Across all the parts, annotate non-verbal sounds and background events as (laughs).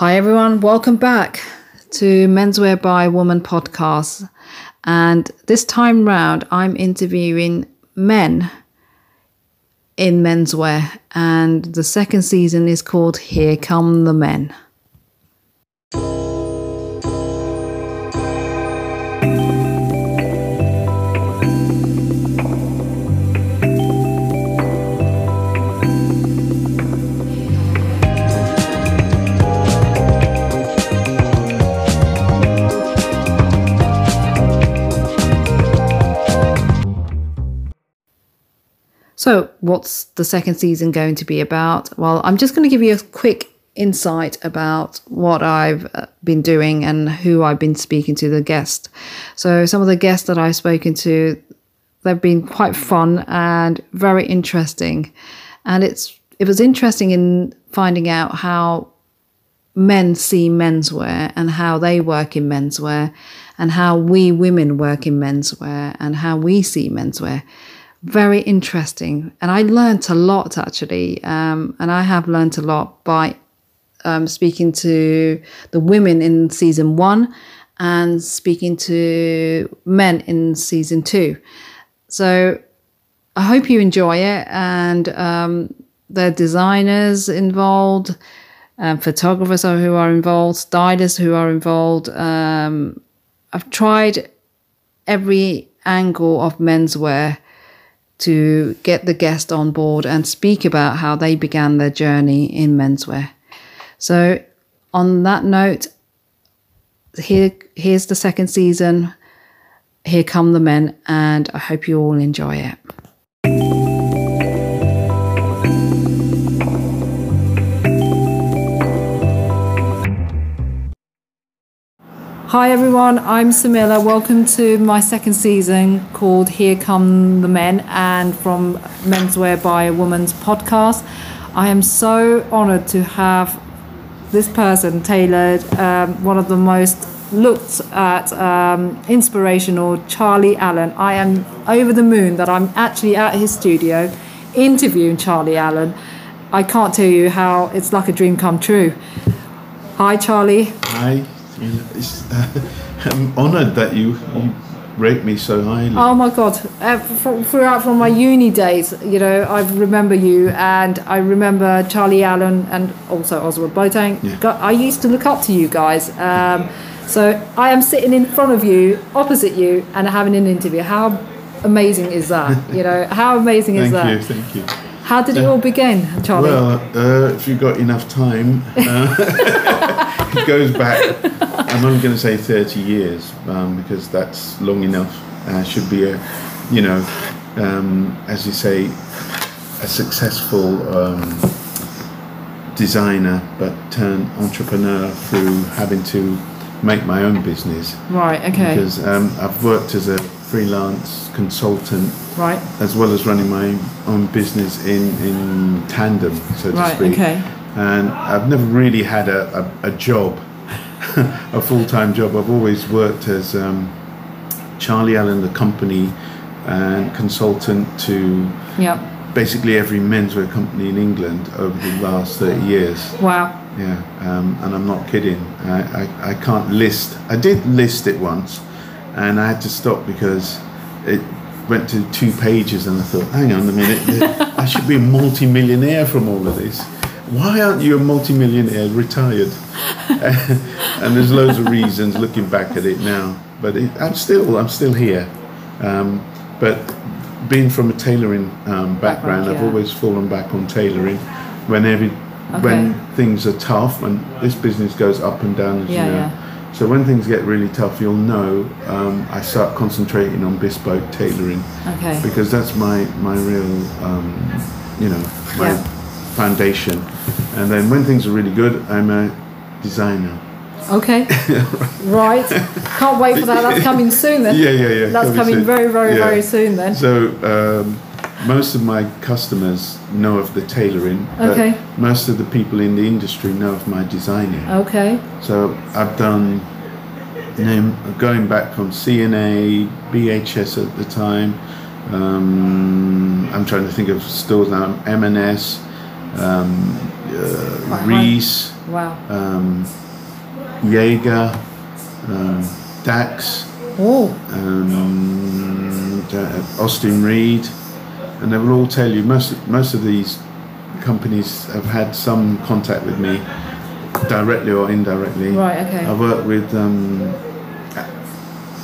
Hi, everyone. Welcome back to Menswear by Woman podcast. And this time round, I'm interviewing men in menswear. And the second season is called Here Come the Men. What's the second season going to be about? Well, I'm just going to give you a quick insight about what I've uh, been doing and who I've been speaking to, the guest. So, some of the guests that I've spoken to, they've been quite fun and very interesting. And it's it was interesting in finding out how men see menswear and how they work in menswear and how we women work in menswear and how we see menswear very interesting. And I learned a lot actually. Um, and I have learned a lot by um, speaking to the women in season one and speaking to men in season two. So I hope you enjoy it. And um, there are designers involved, um, photographers who are involved, stylists who are involved. Um, I've tried every angle of menswear to get the guest on board and speak about how they began their journey in menswear. So, on that note, here here's the second season. Here come the men, and I hope you all enjoy it. Hi everyone, I'm Samila. Welcome to my second season called Here Come the Men and from Menswear by a Woman's podcast. I am so honored to have this person tailored, um, one of the most looked at um, inspirational Charlie Allen. I am over the moon that I'm actually at his studio interviewing Charlie Allen. I can't tell you how it's like a dream come true. Hi, Charlie. Hi. Uh, (laughs) I'm honoured that you, you rate me so highly. Oh my God! Uh, from, throughout from my uni days, you know, I remember you, and I remember Charlie Allen, and also Ozwald Boateng. Yeah. I used to look up to you guys. Um, so I am sitting in front of you, opposite you, and having an interview. How amazing is that? (laughs) You know, how amazing is thank that? Thank you. Thank you. How did it all begin, Charlie? Well, uh, if you've got enough time, uh, (laughs) it goes back. I'm only going to say 30 years um, because that's long enough. Uh, should be a, you know, um, as you say, a successful um, designer, but turned entrepreneur through having to make my own business. Right. Okay. Because um, I've worked as a freelance consultant, right, as well as running my own business in in tandem, so to right, speak. Okay. And I've never really had a, a, a job, (laughs) a full time job. I've always worked as um, Charlie Allen, the company, and consultant to yep. basically every menswear company in England over the last 30 years. Wow. Yeah, um, and I'm not kidding. I, I, I can't list. I did list it once and I had to stop because it went to two pages, and I thought, hang on a minute, I should be a multi-millionaire from all of this. Why aren't you a multi-millionaire retired? (laughs) and there's loads of reasons looking back at it now, but it, I'm still I'm still here. Um, but being from a tailoring um, background, background yeah. I've always fallen back on tailoring. When every okay. when things are tough, and this business goes up and down, as yeah, you know. Yeah so when things get really tough, you'll know um, I start concentrating on bespoke tailoring. Okay. Because that's my my real, um, you know, my yeah. foundation. And then when things are really good, I'm a designer. Okay. (laughs) right. Can't wait for that. That's coming soon then. Yeah, yeah, yeah. That's coming, very, very, yeah. very soon then. So um, most of my customers know of the tailoring. Okay. most of the people in the industry know of my designing. Okay. So I've done, you know, going back from C&A, BHS at the time. Um, I'm trying to think of stores now. M&S, um, uh, Reiss, Wow. um, Jaeger, um, DAKS, Oh, um, uh, Austin Reed, and they will all tell you most most of these companies have had some contact with me, directly or indirectly. Right, okay. I worked with um,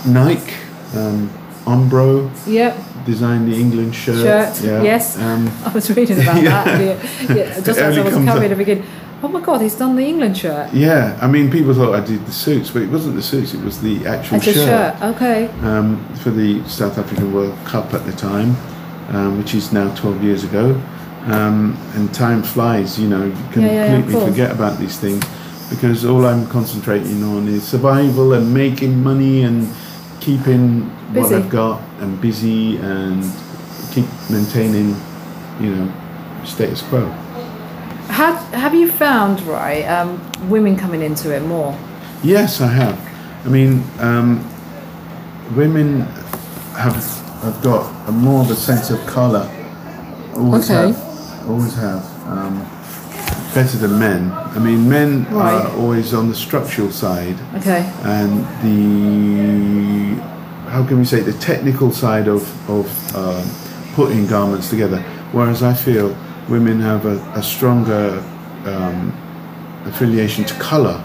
Nike, um, Umbro, yep. designed the England shirt. Shirt, Yeah. yes. Um, (laughs) I was reading about (laughs) Yeah. that. Yeah, yeah, (laughs) just as I was coming to begin. Oh my God, he's done the England shirt. yeah, I mean, people thought I did the suits, but it wasn't the suits; it was the actual It's a shirt. shirt. Okay. um, for the South African World Cup at the time, um, which is now 12 years ago. Um, and time flies, you know, you can Yeah, yeah, completely forget about these things because all I'm concentrating on is survival and making money and keeping what I've got and busy and keep maintaining, you know, status quo. Have, have you found, right, um, women coming into it more? Yes, I have. I mean, um, women have have got a more of a sense of colour. Always Okay. have. Always have. Um, better than men. I mean, men Right. are always on the structural side Okay. and the how can we say the technical side of of um, putting garments together. Whereas I feel women have a, a stronger um, affiliation to colour.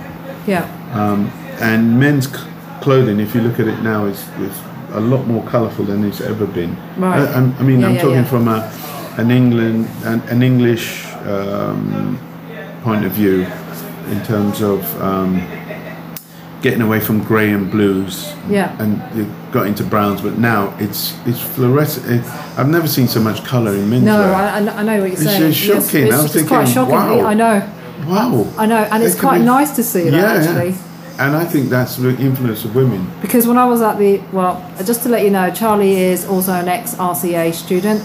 Yeah. Um, and men's c- clothing, if you look at it now, is, is a lot more colourful than it's ever been. Right. I, I'm- mean, Yeah, I'm yeah, talking yeah. from a, an England, an, an English um, point of view, in terms of um, getting away from grey and blues. Yeah. And you got into browns, but now it's it's fluorescent. I've never seen so much colour in menswear. No, I, I know what you're It's saying. just shocking. Yes, I it's, was it's quite thinking, shocking. wow. I know. wow. I know, and It it's quite be- nice to see that Yeah, actually. And I think that's the influence of women. Because when I was at the, well, just to let you know, Charlie is also an ex RCA student,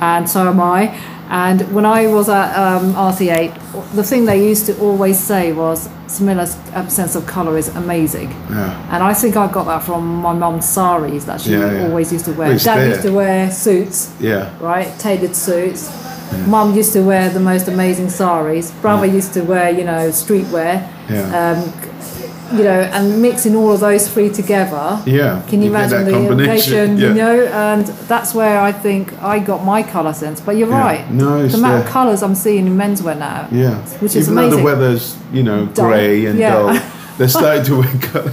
and so am I. And when I was at um, RCA, the thing they used to always say was Samila's um, sense of colour is amazing. Yeah. And I think I got that from my mum's saris that she Yeah, yeah. always used to wear. Well, Dad there. used to wear suits, Yeah. right? Tailored suits. Yeah. Mum used to wear the most amazing saris. Brother used to wear, you know, streetwear. Yeah. Um, you know, and mixing all of those three together. Yeah, Can you, you imagine the combination, (laughs) yeah. You know, and that's where I think I got my colour sense. But you're Yeah. right. No, it's the amount of colours I'm seeing in menswear now. Yeah. Which is Even though amazing. the weather's, you know, grey and Yeah. dull, (laughs) they're starting to wake up.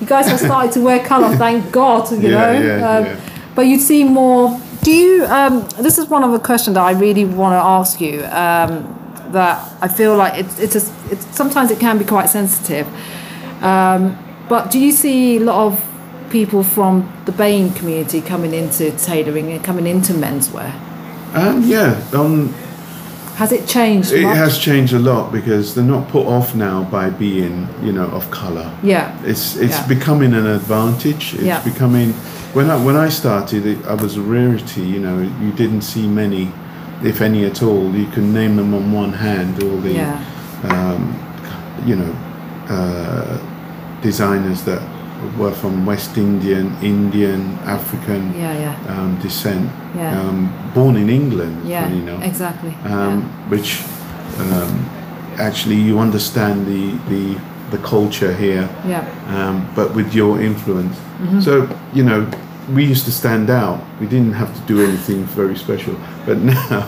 You guys have started to wear colour, (laughs) thank God. You Yeah, know. yeah, um, yeah. But you see more. Do you? Um, this is one of the questions that I really want to ask you. Um, that I feel like it's it's, a, it's sometimes it can be quite sensitive. Um, but do you see a lot of people from the BAME community coming into tailoring and coming into menswear? Um, yeah, um, Has it changed it much? has changed a lot because they're not put off now by being, you know, of colour. Yeah. It's it's Yeah. becoming an advantage. It's Yeah. becoming when I when I started, it, I was a rarity. You know, you didn't see many, if any at all. You can name them on one hand. All the, Yeah. um, you know, uh, designers that were from West Indian, Indian, African Yeah, yeah. um, descent, Yeah. um, born in England. Yeah, funny enough exactly. um, which um, actually you understand the, the the culture here, yeah. um, but with your influence. Mm-hmm. So you know, we used to stand out. We didn't have to do anything very special, but (laughs) now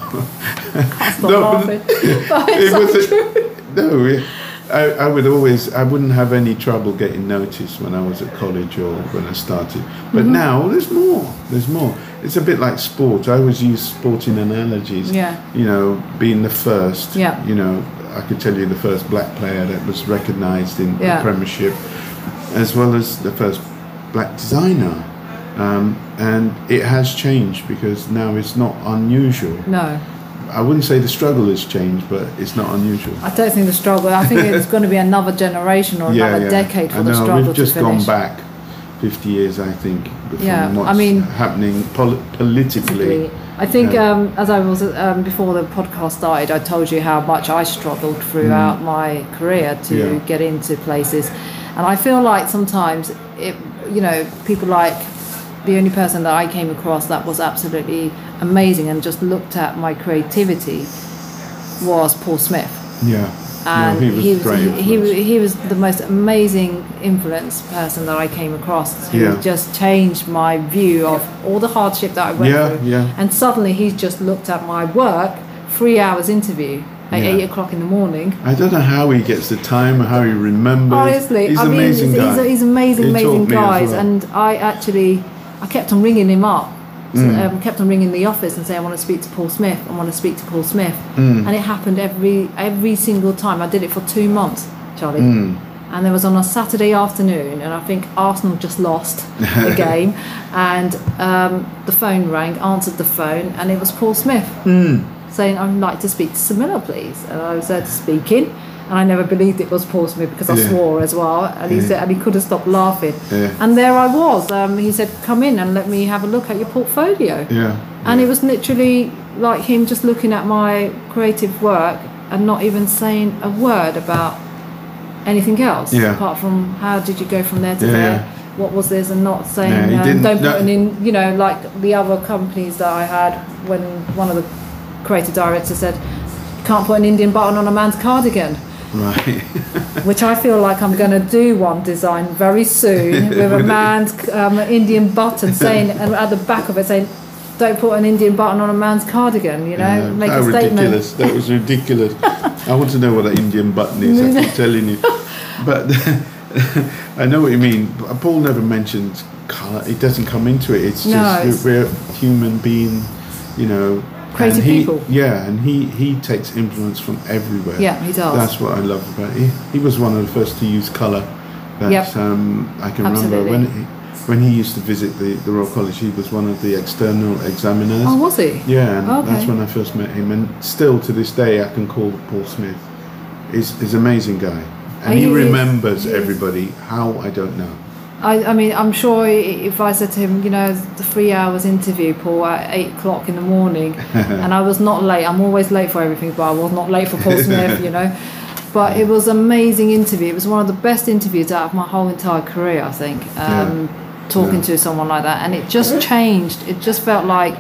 No, but. (laughs) It was true. a, no. it- I, I would always, I wouldn't have any trouble getting noticed when I was at college or when I started. But Mm-hmm. now there's more. There's more. It's a bit like sport. I always use sporting analogies. Yeah. You know, being the first. Yeah. You know, I could tell you the first black player that was recognised in Yeah. the Premiership, as well as the first black designer. Um, and it has changed because now it's not unusual. No. I wouldn't say the struggle has changed, but it's not unusual. I don't think the struggle. I think (laughs) it's going to be another generation or another decade for I the know, struggle We've just gone back 50 years, I think, Yeah, I mean- happening pol- politically. I think Yeah. um, as I was um, before the podcast started, I told you how much I struggled throughout my career to Mm. Yeah. get into places, and I feel like sometimes it, you know, people like the only person that I came across that was absolutely amazing and just looked at my creativity was Paul Smith. Yeah. and no, he was he was he, he, he was the most amazing influence person that I came across. He Yeah. just changed my view of all the hardship that I went Yeah, through. yeah. And suddenly he's just looked at my work, three hours interview at Yeah. eight o'clock in the morning. I don't know how he gets the time or how he remembers. Honestly, he's I mean, amazing he's, he's, he's amazing, He amazing guys, well. and I actually, I kept on ringing him up. So, Mm. um, kept on ringing the office and saying, "I want to speak to Paul Smith. I want to speak to Paul Smith." Mm. And it happened every every single time. I did it for two months, Charlie. Mm. And there was on a Saturday afternoon, and I think Arsenal just lost (laughs) the game, and um, the phone rang. Answered the phone, and it was Paul Smith Mm. saying, "I'd like to speak to Samila, please." And I was there to speak in, and I never believed it was Paul Smith because I Yeah. swore as well. And he said, and he couldn't stop laughing. And there I was. Um, he said, "Come in and let me have a look at your portfolio." Yeah. And it was literally like him just looking at my creative work and not even saying a word about anything else Yeah. apart from how did you go from there to Yeah, there. yeah. What was this, and not saying he um, don't put it in, you know, like the other companies that I had when one of the creative directors said, "You can't put an Indian button on a man's cardigan." Right. (laughs) which I feel like I'm going to do one design very soon (laughs) with a man's um, Indian button saying, (laughs) and at the back of it saying, "Don't put an Indian button on a man's cardigan." You know, Yeah, make a statement. ridiculous. That was ridiculous. I want to know what an Indian button is. I keep telling you. But I know what you mean. Paul never mentions colour. It doesn't come into it. It's No, just it's- we're human being, you know. Creative and he, people. Yeah, and he, he takes influence from everywhere. Yeah, he does. That's what I love about it. He, he was one of the first to use colour. That Yep. um, I can Absolutely. remember when he, when he used to visit the, the Royal College. He was one of the external examiners. Oh, was he? Yeah, and Okay. that's when I first met him, and still to this day I can call Paul Smith. He's, he's an amazing guy, and Are he remembers he is. everybody. How I don't know. I, I mean, I'm sure if I said to him, you know, the three hours interview, Paul, at eight o'clock in the morning, (laughs) and I was not late. I'm always late for everything, but I was not late for Paul (laughs) Smith, you know. But it was an amazing interview. It was one of the best interviews out of my whole entire career, I think. Um, Talking Yeah. to someone like that, and it just changed. It just felt like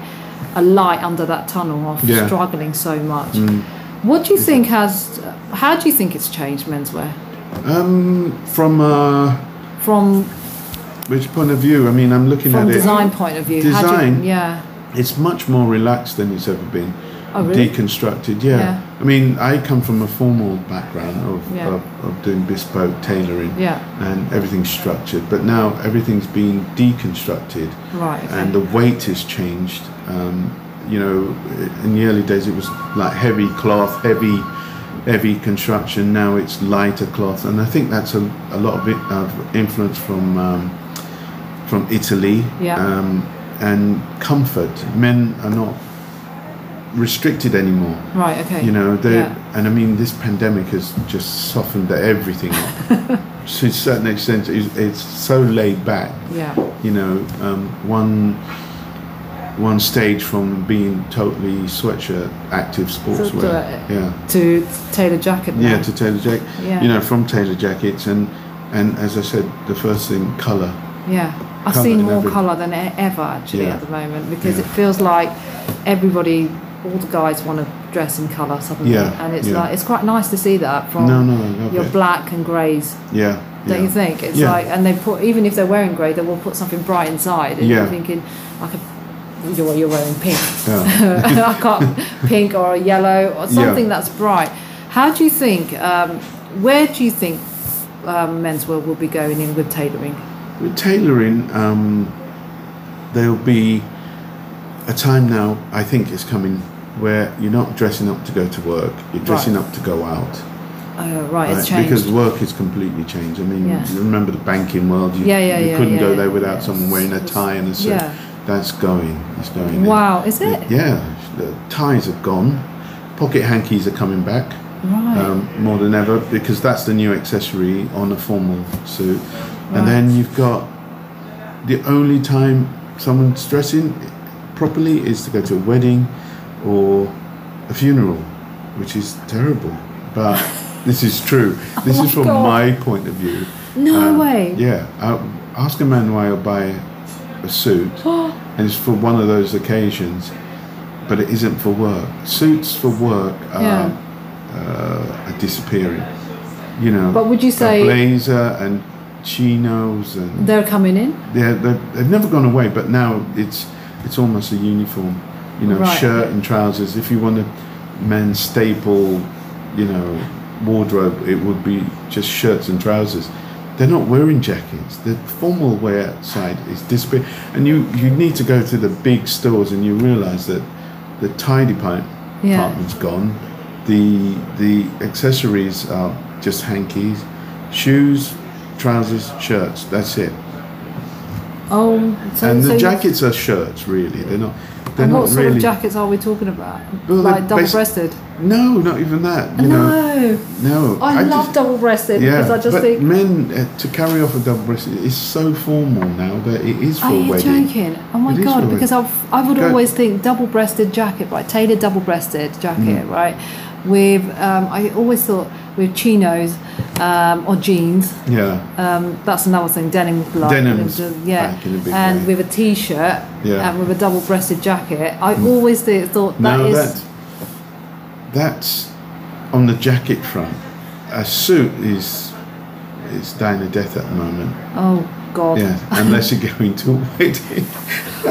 a light under that tunnel of Yeah. struggling so much. Mm. What do you think has? How do you think it's changed menswear Um, from uh, from which point of view? I mean, I'm looking from at design it. Design point of view? Design? you, yeah. It's much more relaxed than it's ever been. Oh, really? Deconstructed, yeah. Yeah. I mean, I come from a formal background of, Yeah. of, of doing bespoke tailoring, Yeah. and everything's structured. But now everything's been deconstructed. Right. Okay. and the weight has changed. Um, you know, in the early days it was like heavy cloth, heavy, heavy construction. Now it's lighter cloth, and I think that's a, a lot of it of influence from um, from Italy. Yeah. Um, and comfort. Men are not restricted anymore. right. Okay. You know, they Yeah. and I mean this pandemic has just softened everything up. (laughs) to a certain extent, it's, it's so laid back Yeah. you know, um, one one stage from being totally sweatshirt active sportswear. uh, yeah, To tailor jacket. now. yeah, to tailor jacket. Yeah. You know, from tailor jackets and and as I said, the first thing, color. Yeah. I've seen more every- colour than ever actually Yeah. at the moment because Yeah. it feels like everybody, all the guys want to dress in colour suddenly, Yeah, and it's yeah. like it's quite nice to see that from No, no, your black and greys. Yeah, Don't yeah. you think? It's Yeah. like, and they put even if they're wearing grey, they will put something bright inside. And Yeah. you're thinking, like you're, you're wearing pink. Yeah. (laughs) I can't pink or a yellow or something that's bright. How do you think? Um, where do you think um, menswear will be going in with tailoring? With tailoring, um, there'll be a time now. I think is coming where you're not dressing up to go to work. You're dressing up to go out. Oh, right, it's Right, changed. Because work is completely changed. I mean, Yeah. you remember the banking world? You, Yeah, yeah, you yeah, couldn't yeah, go there without someone wearing a tie and a suit. Yeah. That's going. It's going. wow, is it? Yeah, the ties are gone. Pocket hankies are coming back Right. um, more than ever because that's the new accessory on a formal suit. Right. And then you've got the only time someone's dressing properly is to go to a wedding or a funeral, which is terrible. But (laughs) this is true. This Oh is from God. my point of view. no Um, way. Yeah, uh, ask a man why he'll buy a suit, (gasps) and it's for one of those occasions, but it isn't for work. Suits for work are, Yeah. uh, are disappearing. You know, But would you a say- blazer and chinos and They're coming in. they're, they've never gone away, but now it's it's almost a uniform. You know, Right, shirt and trousers. If you want a men's staple, you know, wardrobe, it would be just shirts and trousers. They're not wearing jackets. The formal wear side is disappearing, and you you need to go to the big stores and you realise that the tie depart- Yeah. department's gone. The the accessories are just hankies, shoes, trousers, shirts. That's it. Oh, so, and the you- jackets are shirts, really. They're not. They're And not what sort really. of jackets are we talking about? Well, like double-breasted? no, not even that. You know, no, no. I, love just- double-breasted Yeah, because I just think. men uh, to carry off a double breasted is so formal now that it is for Are a you wedding. joking? Oh my It god! Because. I've, I would Go- always think double-breasted jacket, right? Tailored double-breasted jacket, Mm. right? With um, I always thought with chinos um, or jeans. Yeah, Um, that's another thing. Denim, like, Denims yeah, back in a big and way. with a t-shirt Yeah. and with a double-breasted jacket. I always th- thought that no, is that that's on the jacket front. A suit is is dying a death at the moment. oh god. Yeah, unless you're going to a wedding. (laughs)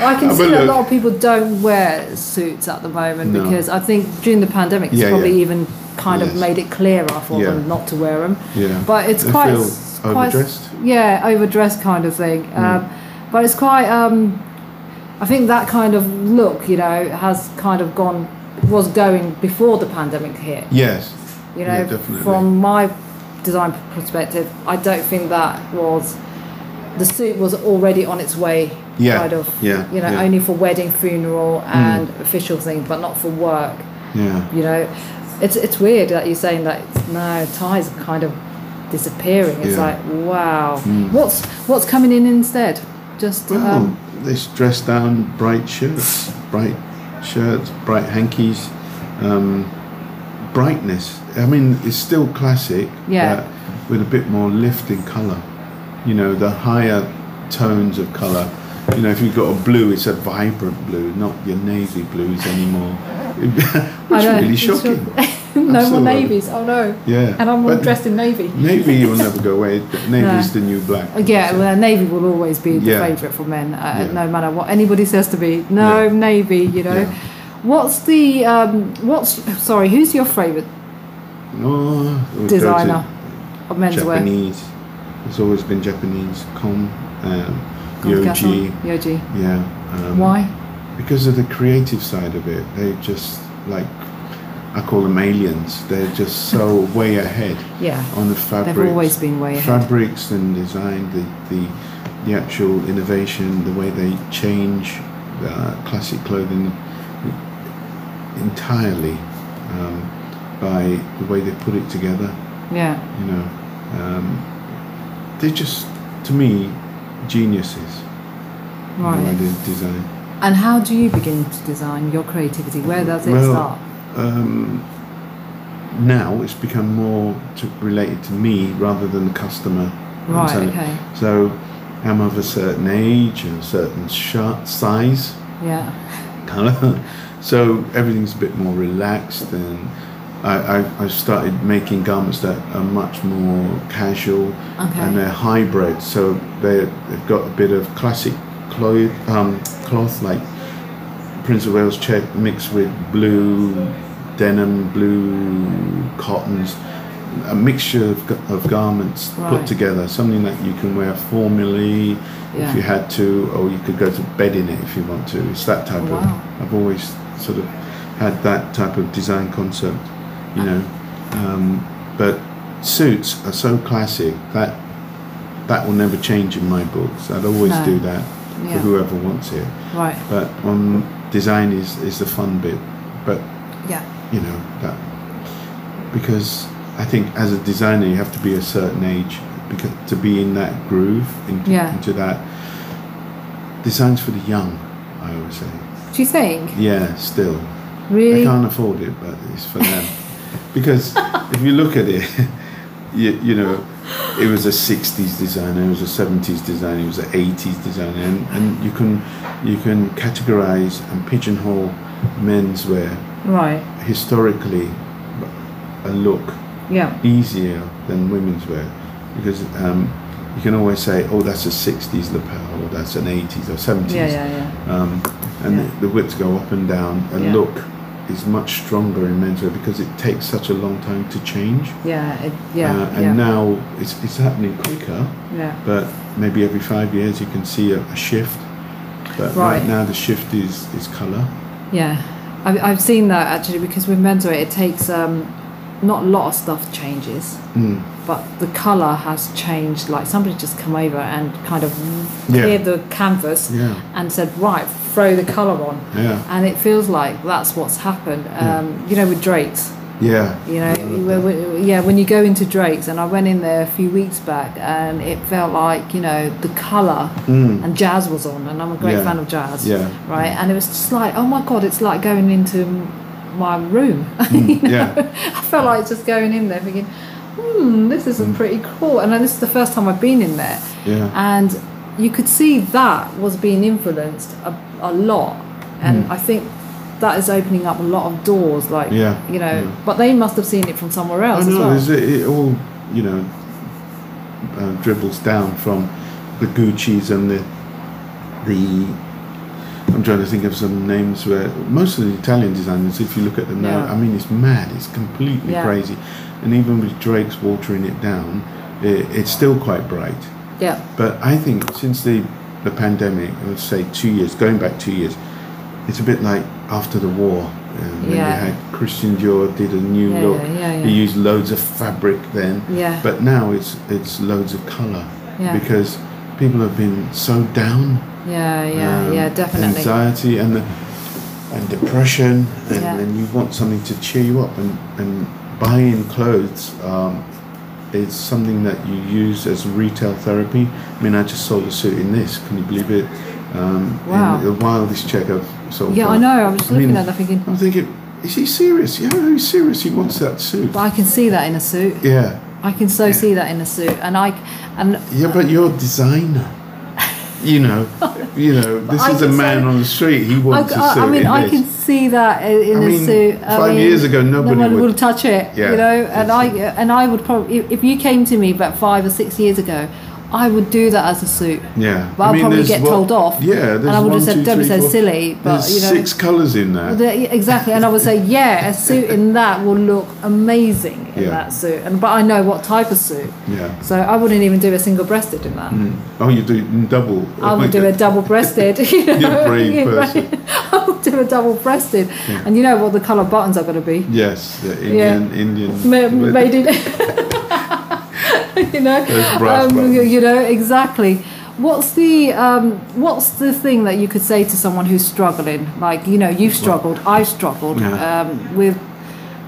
I can see that a lot of people don't wear suits at the moment No. because I think during the pandemic it's Yeah, probably yeah. even kind of made it clearer for Yeah. them not to wear them. Yeah, But it's They quite, quite overdressed. yeah, overdressed kind of thing. Hmm. Um, but it's quite. Um, I think that kind of look, you know, has kind of gone was going before the pandemic hit. Yes. You know, Yeah, from my design perspective, I don't think that was the suit was already on its way. Yeah, Kind of. yeah, You know, yeah. only for wedding, funeral, and official things, but not for work. Yeah. You know, it's it's weird that you're saying that no ties are kind of disappearing. It's Yeah. like wow, what's what's coming in instead? Just Well, um, they dress down bright shirts, bright shirts, bright hankies, um, brightness. I mean, it's still classic, Yeah. but with a bit more lift in colour. You know, the higher tones of colour. You know, if you've got a blue, it's a vibrant blue, not your navy blues anymore. Which know, really shocking. (laughs) no more navies. Oh no. Yeah. And I'm all But dressed in navy. Navy will never go away. (laughs) Navy Navy's the new black. Yeah, well, navy will always be the Yeah. favourite for men, uh, Yeah. no matter what anybody says to me. No, Yeah. navy, you know. What's the um, what's sorry? Who's your favourite Oh, we'll go to designer of menswear? Japanese. It's always been Japanese. Com, um, Yohji. Yohji. Yeah. Um, Why? Because of the creative side of it. They just like I call them aliens. They're just so (laughs) way ahead Yeah. on the fabrics. They've always been way ahead. Fabrics and design, the the the actual innovation, the way they change uh, classic clothing entirely um, by the way they put it together Yeah. you know um, they're just to me geniuses in the way Right. design And how do you begin to design your creativity? Where does it Well, start? um, now it's become more to, related to me rather than the customer Right, So- okay. so I'm of a certain age and a certain size Yeah. colour so everything's a bit more relaxed and I, I, I started making garments that are much more casual Okay. and they're hybrid so they they've got a bit of classic cloth um, cloth like Prince of Wales check mixed with blue denim blue cottons a mixture of, of garments Right. put together something that you can wear formally Yeah. if you had to or you could go to bed in it if you want to it's that type Oh, of. I've always sort of had that type of design concept you know um, but suits are so classic that that will never change in my books i'd always No. do that Yeah. for whoever wants it Right. but on design is, is the fun bit but Yeah. you know that because i think as a designer you have to be a certain age because to be in that groove into, Yeah. into that design's for the young i always say Do you think? yeah still Really? I can't afford it, but it's for them. (laughs) because if you look at it, (laughs) you, you know, it was a 60s designer, it was a 70s designer, it was an 80s designer, and, and you can you can categorize and pigeonhole menswear Right. historically a look Yeah. easier than women's wear because um, you can always say, oh, that's a 60s lapel or that's an 80s or 70s. Yeah, yeah, yeah. Um, and Yeah. the, the widths go up and down. A Yeah. look is much stronger in menswear because it takes such a long time to change. Yeah. It, yeah. Uh, and yeah. now it's, it's happening quicker, yeah. but maybe every five years you can see a, a shift. But right. Right. now the shift is, is colour. Yeah, I've, I've seen that actually because with menswear it takes um, not a lot of stuff changes, Mm. But the color has changed. Like somebody just come over and kind of Yeah. cleared the canvas Yeah, and said, right, throw the color on, yeah, and it feels like that's what's happened. Um, you know, with Drake's. yeah. You know, yeah, when you go into Drake's, and I went in there a few weeks back, and it felt like you know the color Mm. and jazz was on, and I'm a great Yeah. fan of jazz Yeah. right? And it was just like, oh my god, it's like going into my room. (laughs) You know? yeah. (laughs) I felt like just going in there thinking, hmm, this is Mm. pretty cool. And this is the first time I've been in there, Yeah. and you could see that was being influenced a, a lot, and I think. That is opening up a lot of doors, like Mm. Yeah, you know. yeah. But they must have seen it from somewhere I else as know. well. a- It all, you know, uh, dribbles down from the Gucci's and the the. I'm trying to think of some names where most of the Italian designers, if you look at them now, Yeah. I mean, it's mad. It's completely Yeah. crazy. And even with Drake's watering it down, it, it's still quite bright. Yeah, But I think since the the pandemic, I would say two years, going back two years, it's a bit like after the war. Um, when Yeah. you had Christian Dior did a new Yeah, look. yeah, yeah. He used loads of fabric then. Yeah. But now it's it's loads of colour. Yeah. Because people have been so down. Yeah, yeah, um, yeah, definitely. Anxiety and the and depression and, Yeah. and you want something to cheer you up and, and buying clothes um, is something that you use as retail therapy. I mean I just sold a suit in this, can you believe it? Um, Wow. the wildest check I've sold. Yeah, for- I know. I was just I looking mean, at that thinking, I'm thinking, is he serious? Yeah, he's serious. He wants that suit. but I can see that in a suit. Yeah, I can so see that in a suit, and I, and yeah, but you're a designer. You know, you know. (laughs) This I is a man say- on the street. He I, wants a I, suit I mean, I can see that in I a mean, suit. I five mean, years ago, nobody no one would- would touch it. Yeah, you know, and I and I would probably if you came to me about five or six years ago, I would do that as a suit. Yeah, But I'll probably get what- told off. Yeah, there's and I would one, have said, "Don't be so silly." But There's you know, six colours in there. the- exactly, and I would say, "Yeah, a suit in (laughs) that will look amazing in Yeah. that suit." And but I know what type of suit, Yeah. so I wouldn't even do a single-breasted in that. Mm. Oh, you do double. I would do a double-breasted. (laughs) You know? You're brave person. (laughs) I would do a double-breasted, and you know what the colour buttons are going to be. Yes, the Indian, Indian. Ma- made in (laughs) you know um, you know exactly what's the um, what's the thing that you could say to someone who's struggling like you know you've struggled i've struggled Yeah. um, with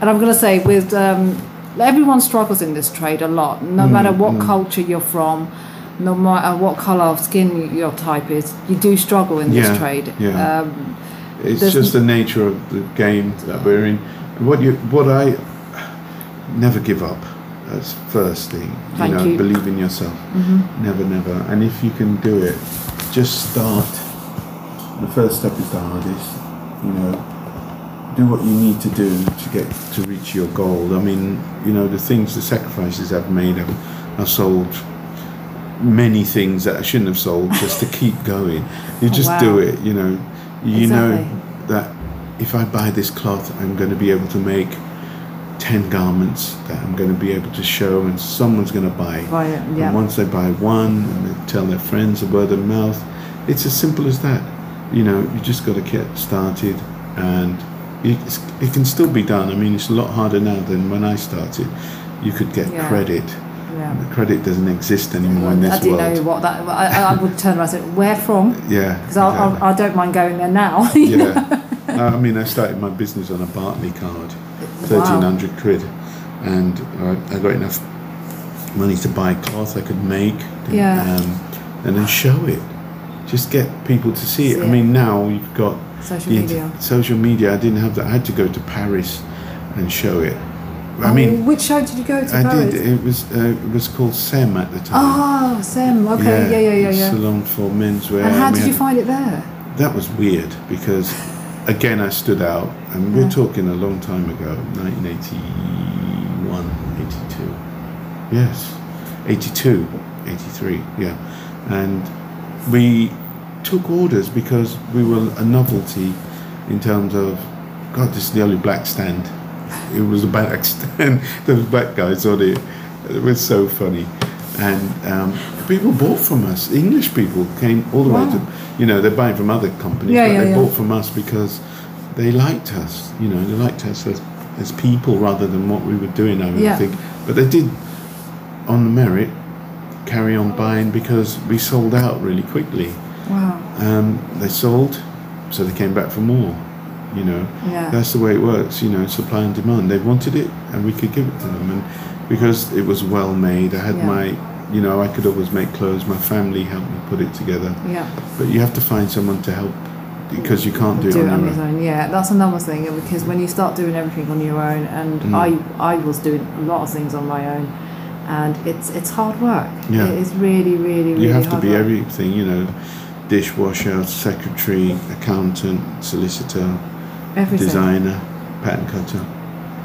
and i'm going to say with um, everyone struggles in this trade a lot no Mm, matter what culture you're from no matter what color of skin your type is you do struggle in this Yeah, trade yeah. um, It's just the nature of the game that we're in. What you, what I never give up. That's first thing. Thank know, you. believe in yourself. Mm-hmm. Never, never. And if you can do it, just start. The first step is the hardest. You know, do what you need to do to get to reach your goal. I mean, you know, the things, the sacrifices I've made, I've, I've sold many things that I shouldn't have sold just to keep (laughs) going. You Oh, just wow. do it. You know, you know that if I buy this cloth, I'm going to be able to make 10 garments that I'm going to be able to show and someone's going to buy. Buy it, yeah. And once they buy one and they tell their friends, a word of mouth, it's as simple as that. You know, you just got to get started and it's, it can still be done. I mean, it's a lot harder now than when I started. You could get Yeah. credit. yeah The credit doesn't exist anymore in this world. I didn't world. know what that. I, I would turn around and say, "Where from?" (laughs) Yeah. Because I, exactly. I, I don't mind going there now. (laughs) yeah. I mean, I started my business on a Barclaycard, thirteen hundred quid, and I, I got enough money to buy cloth I could make, Yeah. um, and then show it. Just get people to see it. See I it. mean, now you've got Social media. social media. I didn't have that. I had to go to Paris and show it. I Oh, mean, which show did you go to? I Paris? did. It was uh, it was called SEM at the time. Oh, Sem. Okay, yeah, yeah, yeah, yeah. Salon for menswear. And how we did you find it there? that was weird because again I stood out and we're talking a long time ago 1981 82. Yes, 82, 83, yeah. And we took orders because we were a novelty in terms of, God, this is the only black stand. It was a black (laughs) stand. was black guys on it. It was so funny. And um, people bought from us. English people came all the Wow. way to, you know, they're buying from other companies, Yeah, but yeah, they yeah. bought from us because they liked us. You know, they liked us as, as people rather than what we were doing. I would Yeah. think, but they did, on the merit, carry on buying because we sold out really quickly. Wow. Um, they sold, so they came back for more. You know, Yeah. that's the way it works. You know, supply and demand. They wanted it, and we could give it to them, and because it was well made, I had Yeah. my, you know, I could always make clothes. My family helped me put it together, Yeah. but you have to find someone to help because you can't do it do it on on your own. own. Yeah, that's another thing because when you start doing everything on your own, and Mm. I I was doing a lot of things on my own, and it's it's hard work. Yeah. It is really, really, really You have to be work. everything. You know, dishwasher, secretary, accountant, solicitor, everything. designer, pattern cutter.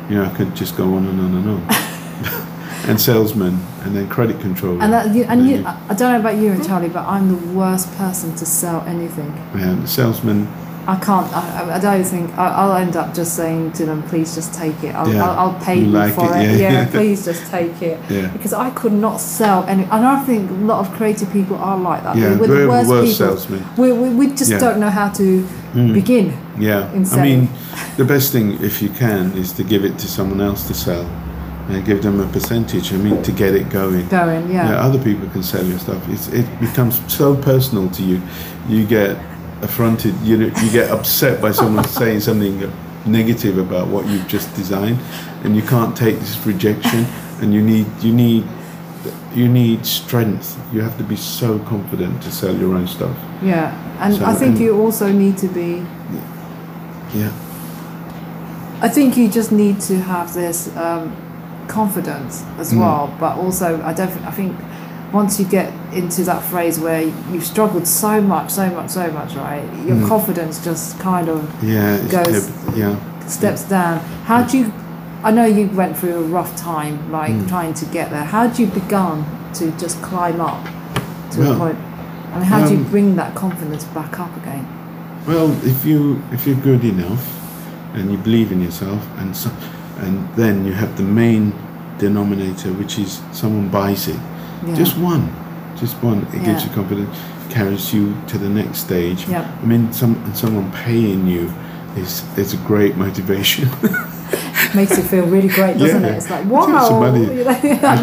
You know, I could just go on and on and on. (laughs) and salesman, and then credit controller. And that, you, and you, you- I don't know about you and Charlie, but I'm the worst person to sell anything. yeah, the salesman. I can't. I, I- don't think I, I'll end up just saying to them, "Please just take it. I'll, Yeah. I'll, I'll pay You like for it, it. yeah. Yeah, (laughs) please just take it." Yeah. Because I could not sell any. And I think a lot of creative people are like that. Yeah, we're the worst, worst people. salesmen. We, we, we just Yeah. don't know how to mm. begin. Yeah, I mean, the best thing if you can is to give it to someone else to sell, and give them a percentage. I mean, to get it going. Going, yeah. Yeah, other people can sell your stuff. It's, it becomes so personal to you. You get affronted. You you get upset by someone (laughs) saying something negative about what you've just designed, and you can't take this rejection. And you need you need you need strength. You have to be so confident to sell your own stuff. Yeah, and So, I think and- you also need to be. Yeah. I think you just need to have this um, confidence as Mm. well, but also I don't. I think once you get into that phrase where you've struggled so much, so much, so much, right? Your Mm. confidence just kind of Yeah. Goes- yeah. steps down. How do you? I know you went through a rough time, like Mm. trying to get there. How do you begun to just climb up to Well, a point? I mean, how do you um, bring that confidence back up again? Well, if you if you're good enough and you believe in yourself, and so, and then you have the main denominator, which is someone buys it. Yeah. Just one, just one. It gives you confidence, carries you to the next stage. Yeah. I mean, some someone paying you is is a great motivation. (laughs) makes you feel really great, doesn't Yeah. it? It's like wow, (laughs) some money. I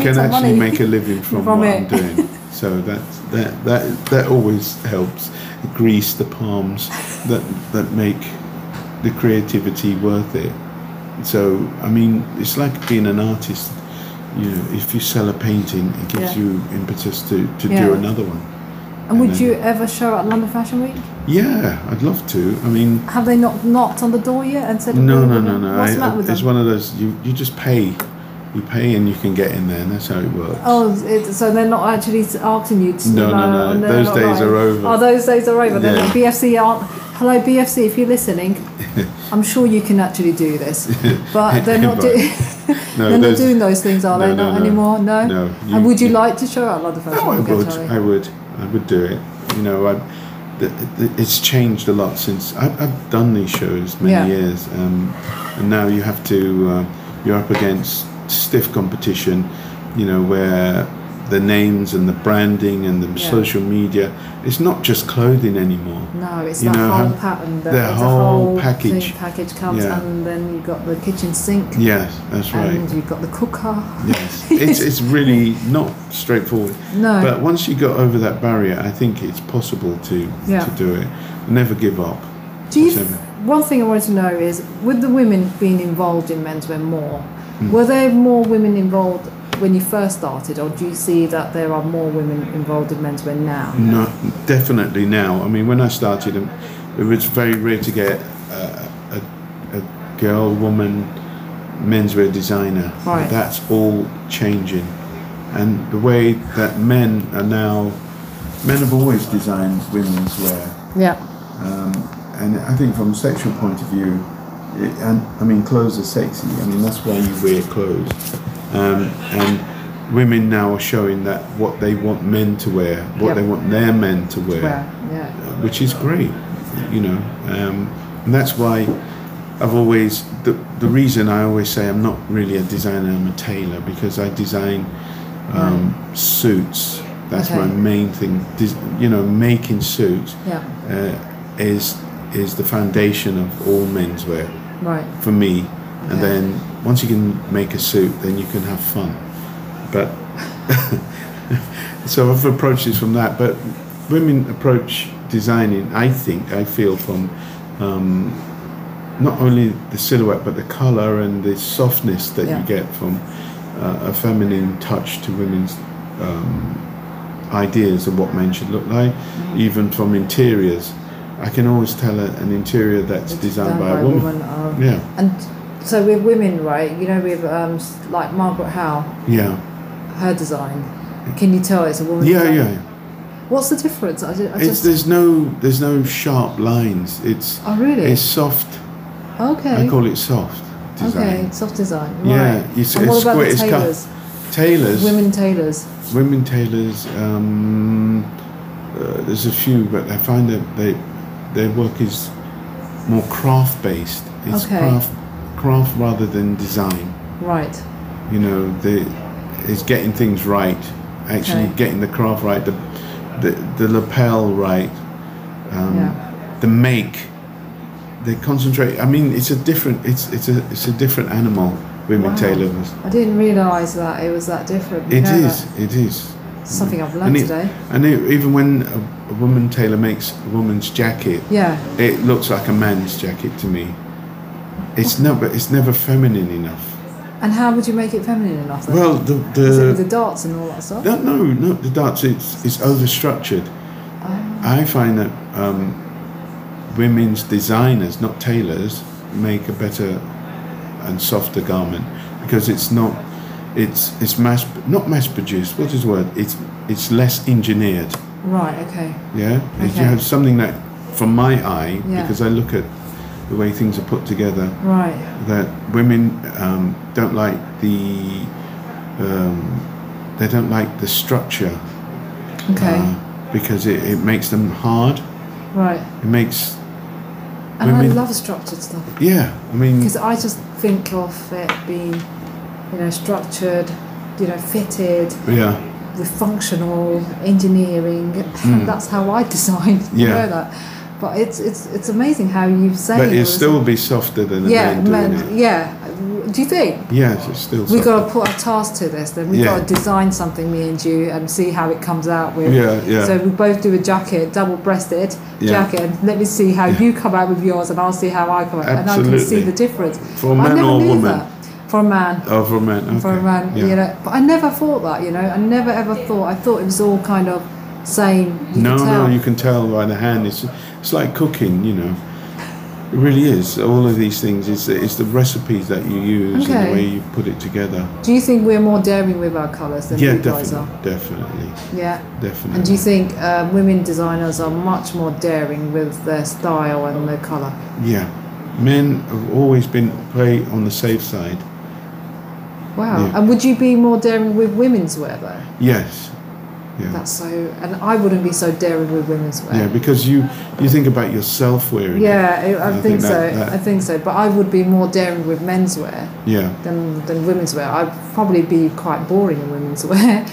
can actually money. make a living (laughs) from, from what it. I'm doing. So that's that that that always helps grease the palms that that make the creativity worth it. So I mean, it's like being an artist. You know, if you sell a painting, it gives Yeah. you impetus to, to Yeah. do another one. And would then- you ever show at London Fashion Week? Yeah, I'd love to. I mean, Have they not knocked on the door yet and said, no, "We're no, no, no. What's I, the matter with it's them? one of those. You you just pay, you pay and you can get in there, and that's how it works. Oh, it, so they're not actually asking you to. No, no, no, and they're those days are over. Oh, those days are over. Then Yeah. BFC aren't. Hello, BFC, if you're listening, (laughs) I'm sure you can actually do this, (laughs) but they're not. Do- (laughs) No, they're not doing those things, are no, they? no, not no. anymore. No. No, you- and would you you- like to show at London Fashion Oh, I would. I would. I would do it. You know, I, the, the, it's changed a lot since I, I've done these shows many Yeah. years, um, and now you have to. Uh, you're up against stiff competition. You know where the names and the branding and the Yeah. social media. It's not just clothing anymore. No, it's You that know, whole pattern. That the whole whole package. Package comes, Yeah. and then you've got the kitchen sink, Yes, that's right. and you've got the cooker. Yes, (laughs) it's it's really not straightforward. No. But once you got over that barrier, I think it's possible to Yeah. to do it. Never give up. Do you? One thing I wanted to know is, with the women being involved in menswear more, Hmm. were there more women involved when you first started, or do you see that there are more women involved in menswear now? No, definitely now. I mean, when I started, um, it was very rare to get uh, a, a girl, woman, menswear designer. Right. That's all changing, and the way that men are now, men have always designed women's wear. Yeah. Um, and I think from a sexual point of view, it, and I mean, clothes are sexy. I mean, that's why you wear clothes. Um, and women now are showing that what they want men to wear, what Yep. they want their men to wear, Well, yeah. which is great, you know, um, and that's why I've always the the reason I always say I'm not really a designer, I'm a tailor because I design um, suits. That's Okay. my main thing. You know, making suits Yeah. uh, is is the foundation of all menswear Right. for me. And then once you can make a suit, then you can have fun. But (laughs) so I've approached this from that. But women approach designing, I think, I feel from um, not only the silhouette but the color and the softness that Yeah. you get from uh, a feminine touch to women's um, ideas of what men should look like, Mm-hmm. even from interiors. I can always tell a, an interior that's designed by, a woman. oh. Yeah, And so with women, right? You know, with um, like Margaret Howell, yeah, her design. Can you tell it's a woman? yeah, design? yeah. Yeah. What's the difference? I, ju- I It's, just. there's no there's no sharp lines. It's oh really? it's soft. okay. I call it soft design. Okay, soft design. Yeah, Right. it's- and what it's about square- the it's cut- tailors? Tailors, Women tailors. women tailors. Um, uh, there's a few, but I find that they their work is more craft based. It's Okay. craft craft rather than design. Right. You know, the is getting things right. Actually, Okay. getting the craft right. The the, the lapel right. Um, Yeah. The make. They concentrate. I mean, it's a different. It's it's a it's a different animal. Women Wow. tailors. I didn't realise that it was that different. It know is. It is. Something I've And learned it- today. And it, even when a, a woman tailor makes a woman's jacket, Yeah. it looks like a man's jacket to me. It's but it's never feminine enough. And how would you make it feminine enough? Then? Well, the is it with the the darts and all that stuff? no, no, no the darts. It's it's overstructured. Oh. I find that um, women's designers, not tailors, make a better and softer garment because it's not. It's it's mass not mass produced. What is the word? It's it's less engineered. Right. Okay. Yeah, if you have something that, from my eye, Yeah. because I look at the way things are put together, Right. that women um, don't like the, um, they don't like the structure Okay. uh, because it, it makes them hard. right. It makes, And I love structured stuff yeah. I mean, because I just think of it being, you know, structured, you know, fitted, yeah, with functional engineering. (laughs) That's how I (laughs) design. You Mm. Yeah. know that. But it's it's it's amazing how you say but it it'll was- still be softer than a yeah, man doing man, it. yeah. Do you think? Yes, it's still. We've got to put a task to this. Then we Yeah. got to design something, me and you, and see how it comes out with. Yeah, yeah. So we both do a jacket, double-breasted Yeah. jacket, and let me see how you come out with yours, and I'll see how I come out, and I can see the difference. For a I man never or a knew woman? that. For a man. Oh, for a man. Okay. For a man, yeah. you know. But I never thought that, you know. I never ever thought. I thought it was all kind of same. You no, no, you can tell by the hand. It's it's like cooking, you know. It really is. All of these things is it's the recipes that you use and the way you put it together. Do you think we're more daring with our colours than yeah, you guys are? definitely, definitely, Yeah. definitely. And do you think uh, women designers are much more daring with their style and their colour? yeah, men have always been play on the safe side. Wow. Yeah. And would you be more daring with women's wear though? Yes, yeah, That's so. And I wouldn't be so daring with women's wear. yeah, because you you think about yourself wearing it. Yeah, I, I, I think, think so. that- I think so. But I would be more daring with men's wear Yeah. than, than women's wear. I'd probably be quite boring in women's (laughs) wear.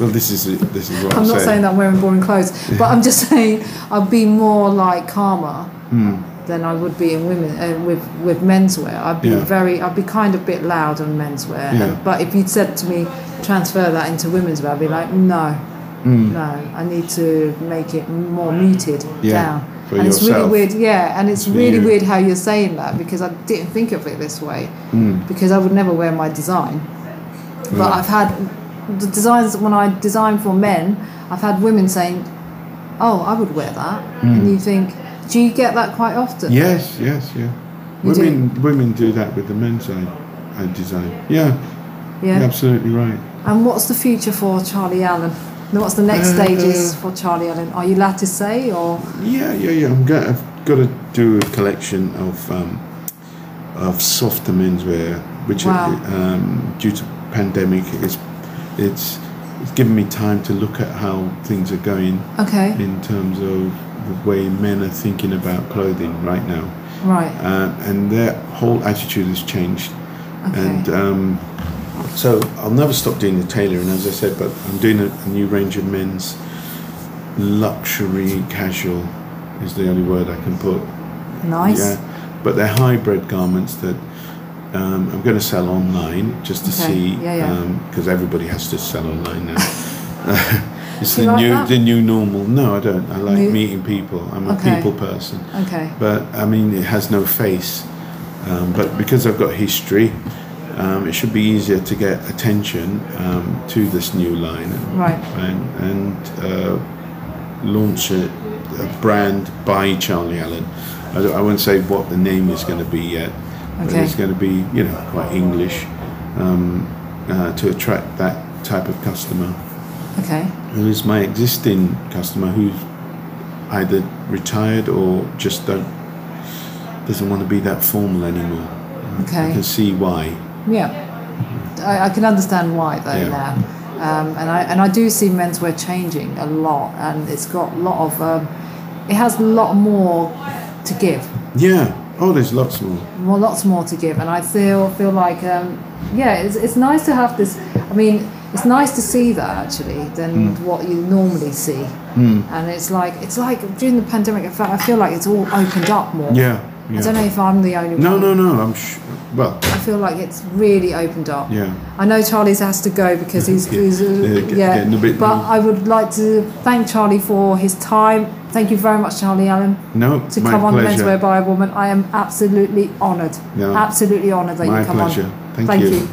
Well, this is this is what I'm I'm, not saying that I'm wearing boring clothes, but I'm just saying I'd be more like calmer Hmm. than I would be in women uh, with with menswear. I'd be Yeah. very, I'd be kind of a bit loud on menswear. Yeah. And, but if you'd said to me transfer that into women's wear, I'd be like, no, no, I need to make it more muted Yeah, down. for and it's really weird, yeah, and it's really weird how you're saying that because I didn't think of it this way Hmm. because I would never wear my design. But I've had the designs when I design for men, I've had women saying, "Oh, I would wear that," and you think, do you get that quite often? Yes, yes, yeah. You do? women women do that with the men's side uh, design. Yeah, Yeah. you're absolutely right. And what's the future for Charlie Allen? What's the next Uh, stages for Charlie Allen? Are you allowed to say or? Yeah, yeah, yeah. I'm going. I've got to do a collection of um, of softer menswear, which Wow. are, um, due to pandemic, it's it's it's given me time to look at how things are going Okay. in terms of the way men are thinking about clothing right now, Right. uh, and their whole attitude has changed. Okay. And um, so I'll never stop doing the tailoring, as I said, but I'm doing a, a new range of men's luxury casual is the only word I can put. nice. Yeah, but they're hybrid garments that um, I'm going to sell online just to Okay, see yeah, yeah. because everybody has to sell online now. (laughs) it's the like new that? the new normal. No, I don't. I like New- meeting people. I'm a people person. Okay. But I mean, it has no face. Um, but because I've got history, um, it should be easier to get attention um, to this new line and Right. and, and uh, launch a, a brand by Charlie Allen. I, I won't say what the name is going to be yet, but it's going to be you know quite English um, uh, to attract that type of customer Okay. who is my existing customer who's either retired or just don't doesn't want to be that formal anymore. I can see why. Yeah. I, I can understand why though Yeah. now. Um, and I and I do see menswear changing a lot, and it's got a lot of. Um, it has a lot more to give. Yeah. Oh, there's lots more. Well, lots more to give, and I feel feel like um, yeah, it's, it's nice to have this. I mean, it's nice to see that actually than Hmm. what you normally see. And it's like it's like during the pandemic, I feel like it's all opened up more. Yeah. I don't know if I'm the only No, one. no, no. no. I'm sh- well. I feel like it's really opened up. Yeah. I know Charlie's has to go because he's, Yeah, he's uh, yeah, get- yeah. getting a bit- but I would like to thank Charlie for his time. Thank you very much, Charlie Allen, No, to my come on pleasure. Menswear by a Woman. I am absolutely honoured. No. Absolutely honoured that My you come pleasure. on. Thank thank you. you.